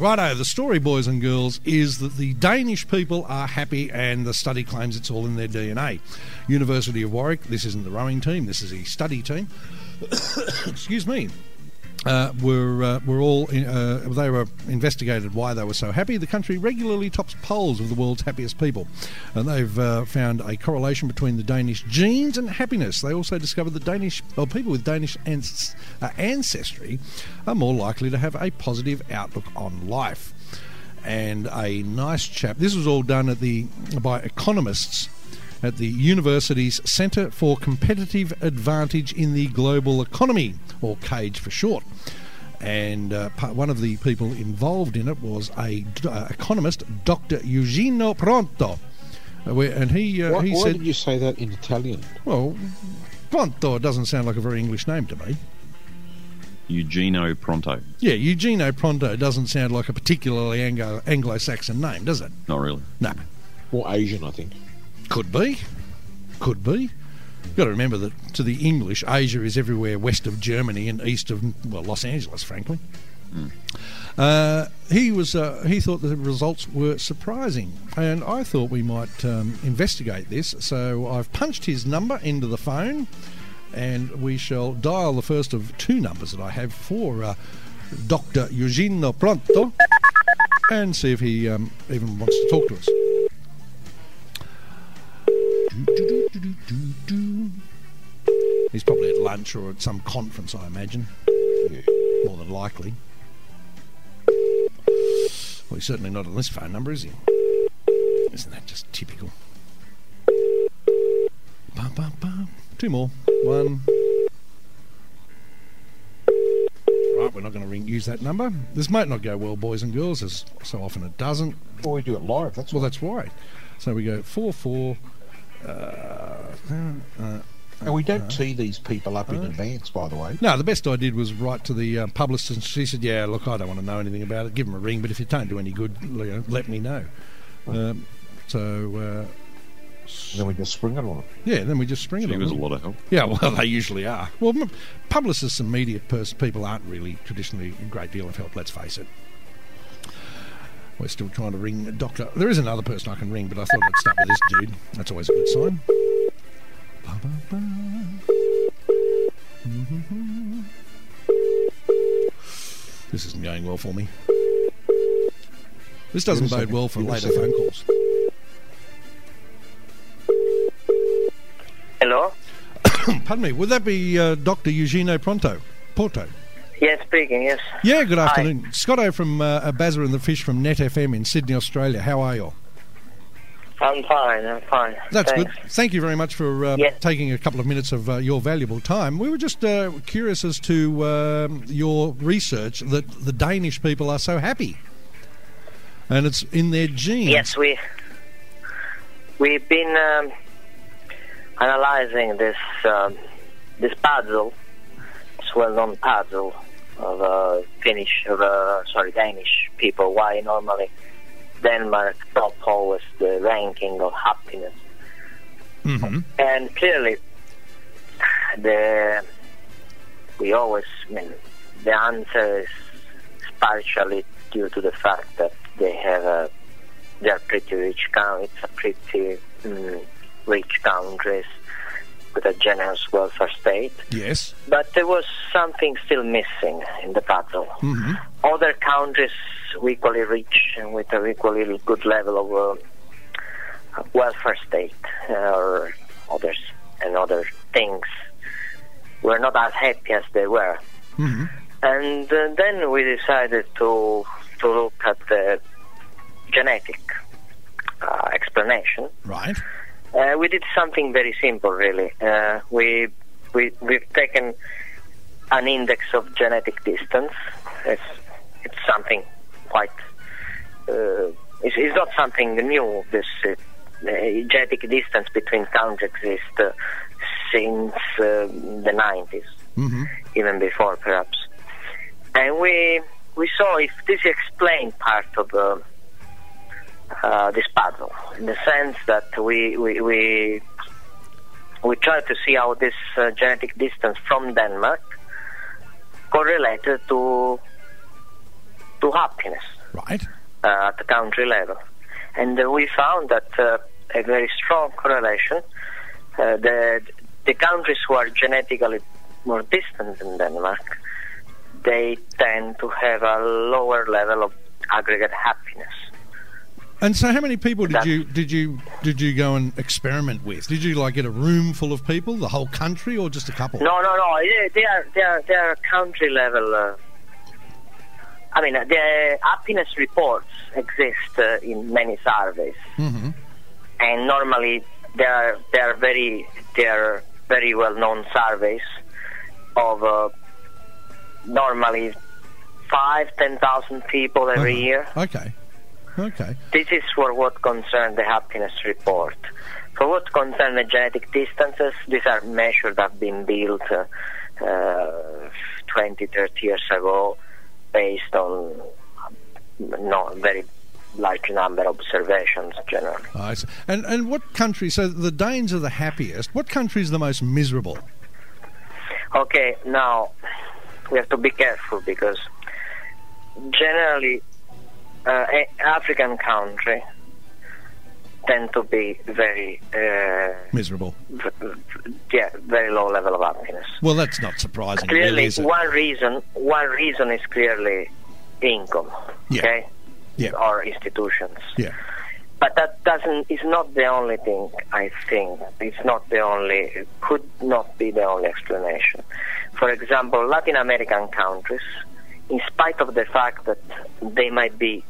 righto. The story, boys and girls, is that the Danish people are happy, and the study claims it's all in their DNA. University of Warwick. This isn't the rowing team. This is a study team. Excuse me uh, were uh, were all in, uh, they were investigated why they were so happy. The country regularly tops polls of the world's happiest people, and they've uh, found a correlation between the Danish genes and happiness. They also discovered that Danish or people with Danish ans- uh, ancestry are more likely to have a positive outlook on life. And a nice chap. This was all done at the by economists at the university's Centre for Competitive Advantage in the Global Economy, or CAGE for short. And uh, one of the people involved in it was a uh, economist, Dr. Eugenio Pronto. Uh, where, and he, uh, why, he why said, did you say that in Italian? Well, Pronto doesn't sound like a very English name to me. Eugenio Pronto. Yeah, Eugenio Pronto doesn't sound like a particularly Anglo- Anglo-Saxon name, does it? Not really. No. More Asian, I think. Could be. Could be. You've got to remember that to the English, Asia is everywhere west of Germany and east of, well, Los Angeles, frankly. Mm. Uh, he was. Uh, he thought the results were surprising, and I thought we might um, investigate this. So I've punched his number into the phone, and we shall dial the first of two numbers that I have for uh, Doctor Eugenio Pronto, and see if he um, even wants to talk to us. Lunch or at some conference, I imagine. More than likely. Well, he's certainly not on this phone number, is he? Isn't that just typical? Bum, bum, bum. Two more. One. Right, we're not going to ring, use that number. This might not go well, boys and girls, as so often it doesn't. Or we do it live. That's Well, that's why. So we go four four. Uh, uh, and we don't tee these people up in advance, by the way. no, the best I did was write to the uh, publicist, and she said, "Yeah, look, I don't want to know anything about it. Give them a ring, but if it don't do any good, you know, let me know." Um, so uh, Then we just spring it on it. yeah, then we just spring it. on. She on was a them. lot of help. Yeah, well, they usually are. Well, m- publicists and media pers- people aren't really traditionally a great deal of help. Let's face it. We're still trying to ring a doctor. There is another person I can ring, but I thought I'd start with this dude. That's always a good sign. Mhm. This isn't going well for me. This doesn't Give it a bode second. well for Give later phone calls. Hello? Pardon me, would that be uh, Dr. Eugenio Pronto? Porto? Yes, speaking, yes. Yeah, good Hi. afternoon. Scotto from uh, Bazza and the Fish from Net FM in Sydney, Australia. How are you? I'm fine, I'm fine. That's Thanks. good. Thank you very much for uh, Yes. taking a couple of minutes of uh, your valuable time. We were just uh, curious as to um, your research that the Danish people are so happy. And it's in their genes. Yes, we we've been um, analyzing this um, this puzzle, this well-known puzzle of uh, Finnish, of uh, sorry, Danish people. Why normally Denmark top always the ranking of happiness, hmm and clearly the we always I mean the answer is partially due to the fact that they have a they're pretty rich country. It's a pretty mm, rich countries with a generous welfare state. Yes. But there was something still missing in the puzzle. hmm Other countries equally rich and with an equally good level of uh, welfare state uh, or others and other things were not as happy as they were. hmm And uh, then we decided to to look at the genetic uh, explanation. Right. Uh, we did something very simple, really. Uh, we we we've taken an index of genetic distance. It's it's something quite. Uh, it's, it's not something new. This uh, genetic distance between countries exists uh, since uh, the 90s hmm even before perhaps. And we we saw if this explained part of uh, this puzzle, in the sense that we we we, we tried to see how this uh, genetic distance from Denmark correlated to to happiness. Right. uh, at the country level. And uh, we found that uh, a very strong correlation. Uh, the, the countries who are genetically more distant than Denmark, they tend to have a lower level of aggregate happiness. And so, how many people did you did you did you go and experiment with? Did you like get a room full of people, the whole country, or just a couple? No, no, no. They, are they are they are country level. Uh, I mean, uh, the happiness reports exist uh, in many surveys, hmm and normally they are they are very they are very well known surveys of uh, normally five ten thousand people every Uh-huh. year. Okay. Okay. This is for what concerns the happiness report. For what concerns the genetic distances, these are measures that have been built uh, uh, 20, 30 years ago based on not very large number of observations generally. I see. And and what country? So the Danes are the happiest. What country is the most miserable? Okay, now we have to be careful because generally uh, African country tend to be very uh, Miserable. v- yeah, very low level of happiness. Well, that's not surprising, really, Clearly, is it? one reason one reason is clearly income, Yeah. okay, Yeah. or institutions. Yeah. But that doesn't is not the only thing. I think it's not the only. Could not be the only explanation. For example, Latin American countries, in spite of the fact that they might be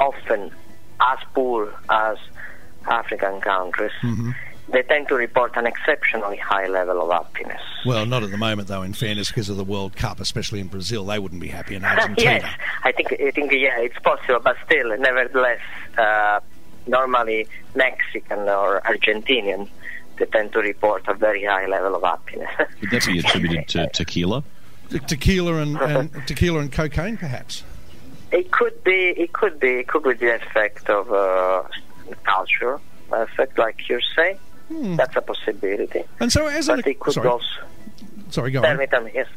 often as poor as African countries, hmm they tend to report an exceptionally high level of happiness. Well, not at the moment, though. In fairness, because of the World Cup, especially in Brazil, they wouldn't be happy in Argentina. yes, I think I think yeah, it's possible, but still, nevertheless, uh, normally Mexican or Argentinian they tend to report a very high level of happiness. Would that be attributed to tequila? Tequila and, and tequila and cocaine, perhaps. It could be, it could be, it could be the effect of uh, culture effect, like you say. Hmm. That's a possibility. And so, as an it could sorry, also sorry, go tell on. me, tell me, yes.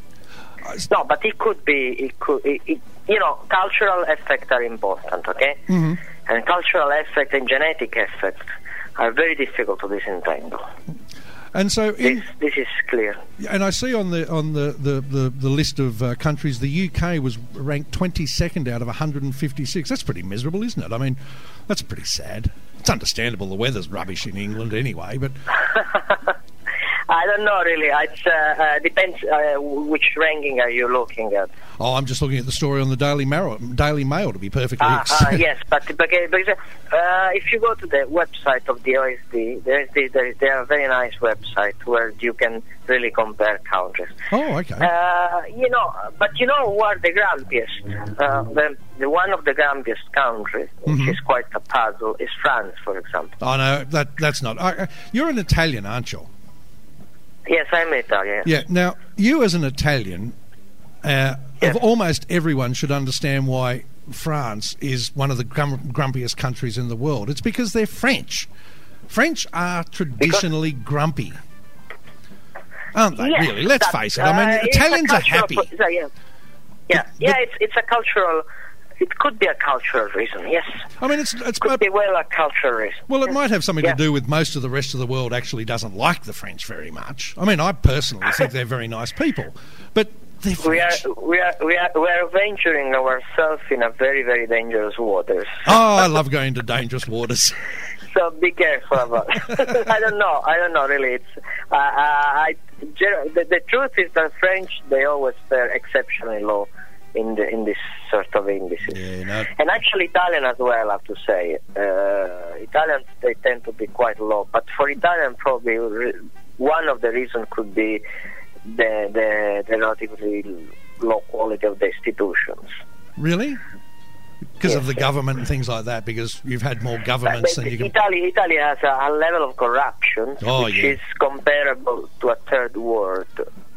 No, but it could be, it could, it, it, you know, cultural effects are important, okay? hmm And cultural effect and genetic effect are very difficult to disentangle. And so, in, This, this is clear. and I see on the on the the, the, the list of uh, countries, the UK was ranked 22nd out of 156. That's pretty miserable, isn't it? I mean, that's pretty sad. It's understandable the weather's rubbish in England anyway, but I don't know really. It uh, uh, depends uh, which ranking are you looking at. oh, I'm just looking at the story on the Daily Mail. Daily Mail, to be perfectly Ah, ex- ah, yes, but because, because uh, if you go to the website of the OECD, there is the, there, there are a very nice website where you can really compare countries. Oh, okay. Uh, you know, but you know who are the grumpiest? Uh, the, the one of the grumpiest countries, which Mhm. is quite a puzzle, is France, for example. Oh no, that that's not. You're an Italian, aren't you? Yes, I'm Italian. Yeah. Now, you as an Italian, uh, Yes. of almost everyone should understand why France is one of the grum- grumpiest countries in the world. It's because they're French. French are traditionally grumpy, aren't they? Yes, really, let's that- face it. I mean, uh, Italians are happy. po- yeah, yeah, yeah, The- yeah. the- It's it's a cultural. It could be a cultural reason. Yes, I mean, it's it's could be well a cultural reason. Well, it Yes. might have something Yeah. to do with most of the rest of the world actually doesn't like the French very much. I mean, I personally think they're very nice people, but We are we are we are we are venturing ourselves in a very very dangerous waters. Oh, I love going to dangerous waters. So be careful about. it. I don't know. I don't know. Really, it's. Uh, uh, I, the, the truth is that French they always fare exceptionally low in the in this sort of indices. Yeah, no, And actually, Italian as well. I have to say, uh, Italians they tend to be quite low. But for Italian, probably one of the reasons could be the, the the relatively low quality of the institutions. really? Because of the yes. government and things like that. Because you've had more governments But than you can. Italy, Italy has a, a level of corruption Oh, which yeah. is comparable to a third world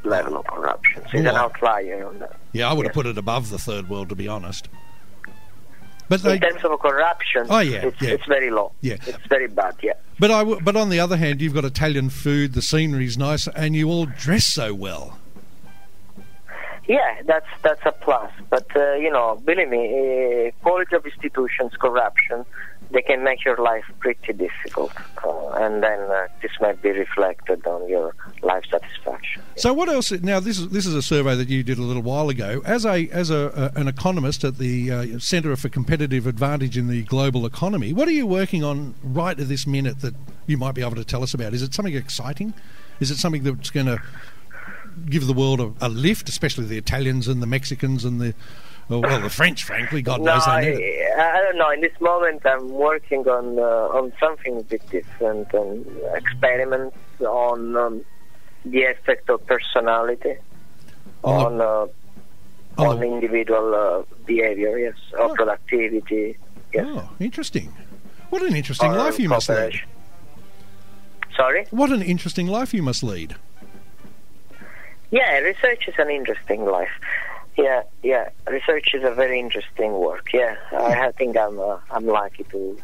level of corruption. So it's an outlier on that. Yeah, I would have put it above the third world, to be honest. But In they, terms of corruption, Oh, yeah, it's, yeah. it's very low. Yeah. It's very bad, yeah. but I, w- but on the other hand, you've got Italian food, the scenery's nice, and you all dress so well. Yeah, that's that's a plus. But uh, you know, believe me, uh, quality of institutions, corruption, they can make your life pretty difficult, uh, and then uh, this might be reflected on your life satisfaction. So what else? Now this is this is a survey that you did a little while ago. As a as a, a an economist at the uh, Centre for Competitive Advantage in the Global Economy, what are you working on right at this minute that you might be able to tell us about? Is it something exciting? Is it something that's going to give the world a, a lift, especially the Italians and the Mexicans and the well, well the French, frankly, God No, knows I, they need it. I don't know. In this moment, I'm working on uh, on something a bit different, on experiments on um, the effect of personality On on uh, on on the- individual uh, behavior, yes, or Oh. productivity, yes. Oh, interesting. What an interesting or life you must lead. Sorry? What an interesting life you must lead. Yeah, research is an interesting life. Yeah, yeah, research is a very interesting work. Yeah, I, I think I'm uh, I'm lucky to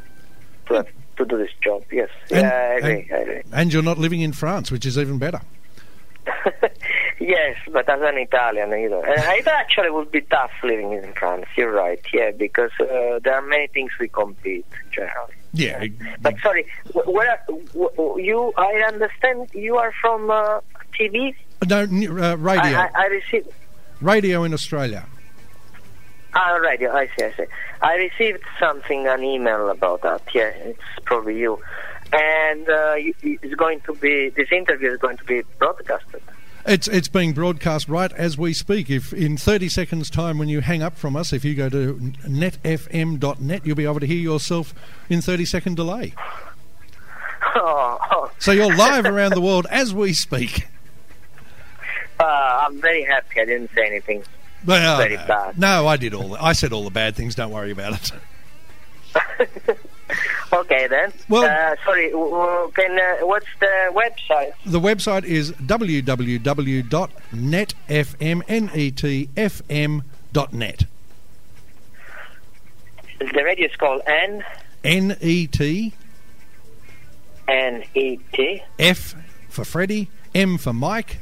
to have, to do this job. Yes, And- yeah, I agree. and- I agree. And you're not living in France, which is even better. yes, but as an Italian, you know, uh, it actually would be tough living in France. You're right. Yeah, because uh, there are many things we compete generally. Yeah. But sorry, wh- where wh- wh- you? I understand you are from uh, TV. No, uh, radio. I, I, I received. Radio in Australia. Ah, radio. I see. I see. I received something, an email about that. Yeah, it's probably you. And uh, it's going to be. This interview is going to be broadcasted. It's it's being broadcast right as we speak. If in 30 seconds' time, when you hang up from us, if you go to netfm.net, you'll be able to hear yourself in 30 second delay. Oh, oh. So you're live around the world as we speak. Uh, I'm very happy. I didn't say anything. Well, Very no, bad. no, I did all. The, I said all the bad things. Don't worry about it. Okay then. Well- uh, sorry. Can uh, what's the website? The website is www.netfm.net. The radio is called N N-E-T, N E T. F for Freddie, M for Mike,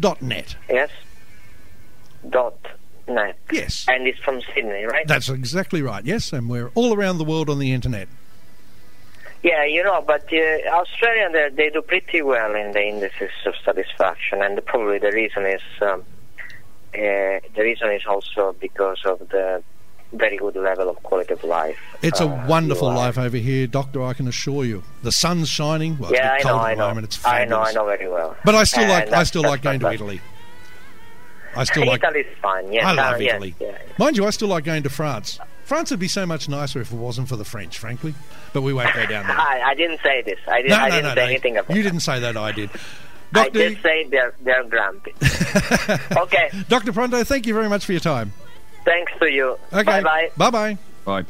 dot net. Yes. Dot net. Yes. And it's from Sydney, right? That's exactly right, yes, and we're all around the world on the internet. Yeah, you know, but uh, Australia they, they do pretty well in the indices of satisfaction, and probably the reason is um, uh, the reason is also because of the very good level of quality of life. It's a uh, wonderful life over here, Doctor, I can assure you. The sun's shining. Well, it's Yeah, a I bit know, cold I know. moment. It's I know, I know very well. But I still And like I still like going to. Italy. I still like Italy is fine. Yes, I love uh, Italy. yeah. Mind you, I still like going to France. France would be so much nicer if it wasn't for the French, frankly. But we won't go down there. I, I didn't say this. I, did, no, I no, didn't no, say no. anything about it. You that. didn't say that. I did. I Doctor, did say they're they're grumpy. okay, Doctor Pronto, thank you very much for your time. Thanks to you. Okay, Bye bye. Bye bye. Right.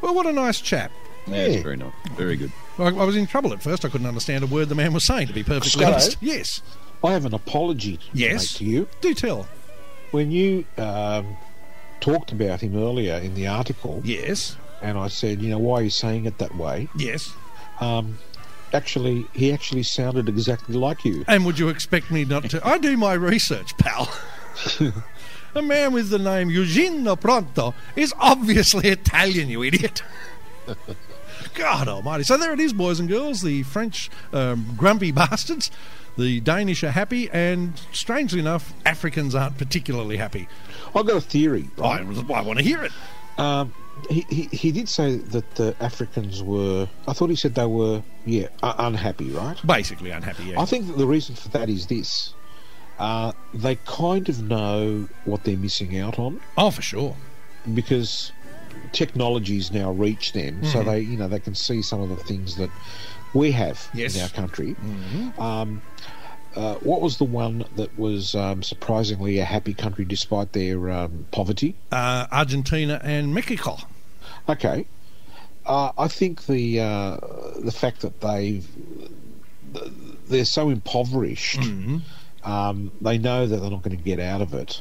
Well, what a nice chap. Yeah, it's Yeah. very nice. Very good. I, I was in trouble at first. I couldn't understand a word the man was saying. To be perfectly Scotto? honest, yes, I have an apology to Yes. make to you. do tell. When you um, talked about him earlier in the article, Yes, and I said, you know, why are you saying it that way? yes. Um, actually, he actually sounded exactly like you. And would you expect me not to? I do my research, pal. a man with the name Eugenio Pronto is obviously Italian, you idiot. God almighty. So there it is, boys and girls. The French um, grumpy bastards. The Danish are happy, and strangely enough, Africans aren't particularly happy. I've got a theory. I, I want to hear it. Um, he, he, he did say that the Africans were. I thought he said they were, yeah, uh, unhappy, right? Basically unhappy, yeah. I think that the reason for that is this. Uh, they kind of know what they're missing out on Oh, for sure. because technology's now reached them, so Mm-hmm. they you know they can see some of the things that we have Yes. Mm-hmm. in our country. Um, uh, what was the one that was um, surprisingly a happy country despite their um, poverty? Uh, Argentina and Mexico. Okay, uh, I think the uh, the fact that they they're so impoverished, Mm-hmm. Um, they know that they're not going to get out of it,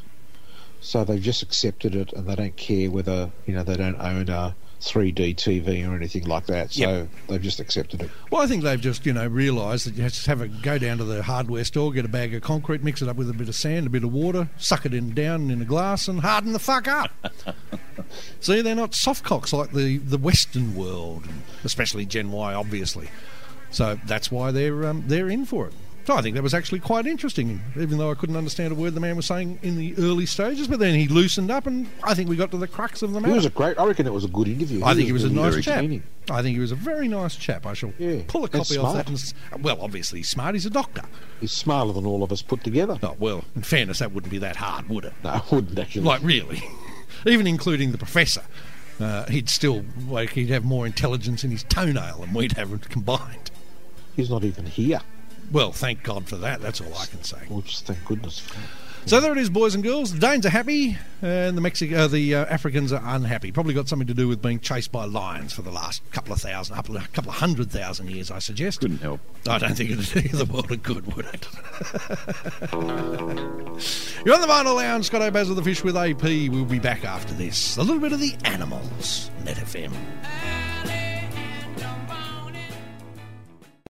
so they've just accepted it, and they don't care whether you know they don't own a 3D TV or anything like that. So Yep. they've just accepted it. Well, I think they've just, you know, realised that you just have a go down to the hardware store, get a bag of concrete, mix it up with a bit of sand, a bit of water, suck it in down in a glass, and harden the fuck up. See, they're not soft cocks like the, the Western world, especially Gen Y, obviously. So that's why they're um, they're in for it. So I think that was actually quite interesting, even though I couldn't understand a word the man was saying in the early stages. But then he loosened up, and I think we got to the crux of the matter. It was a great. I reckon it was a good interview. I think he was a nice chap. I think he was a very nice chap. I shall Yeah, pull a copy off that. And, well, obviously he's smart. He's a doctor. He's smarter than all of us put together. Oh, well, in fairness, that wouldn't be that hard, would it? No, I wouldn't actually. Like, really? Even including the professor, uh, he'd still, like, he'd have more intelligence in his toenail than we'd have combined. He's not even here. Well, thank God for that. That's all I can say. Thank goodness. So there it is, boys and girls. The Danes are happy, and the Mexic- uh, the uh, Africans are unhappy. Probably got something to do with being chased by lions for the last couple of thousand, up- a couple of hundred thousand years, I suggest. Couldn't help. I don't think it'd do the world a good, would it? You're on the Vinyl Lounge, Scott O'Baz of the Fish with AP. We'll be back after this. A little bit of the animals, Net FM.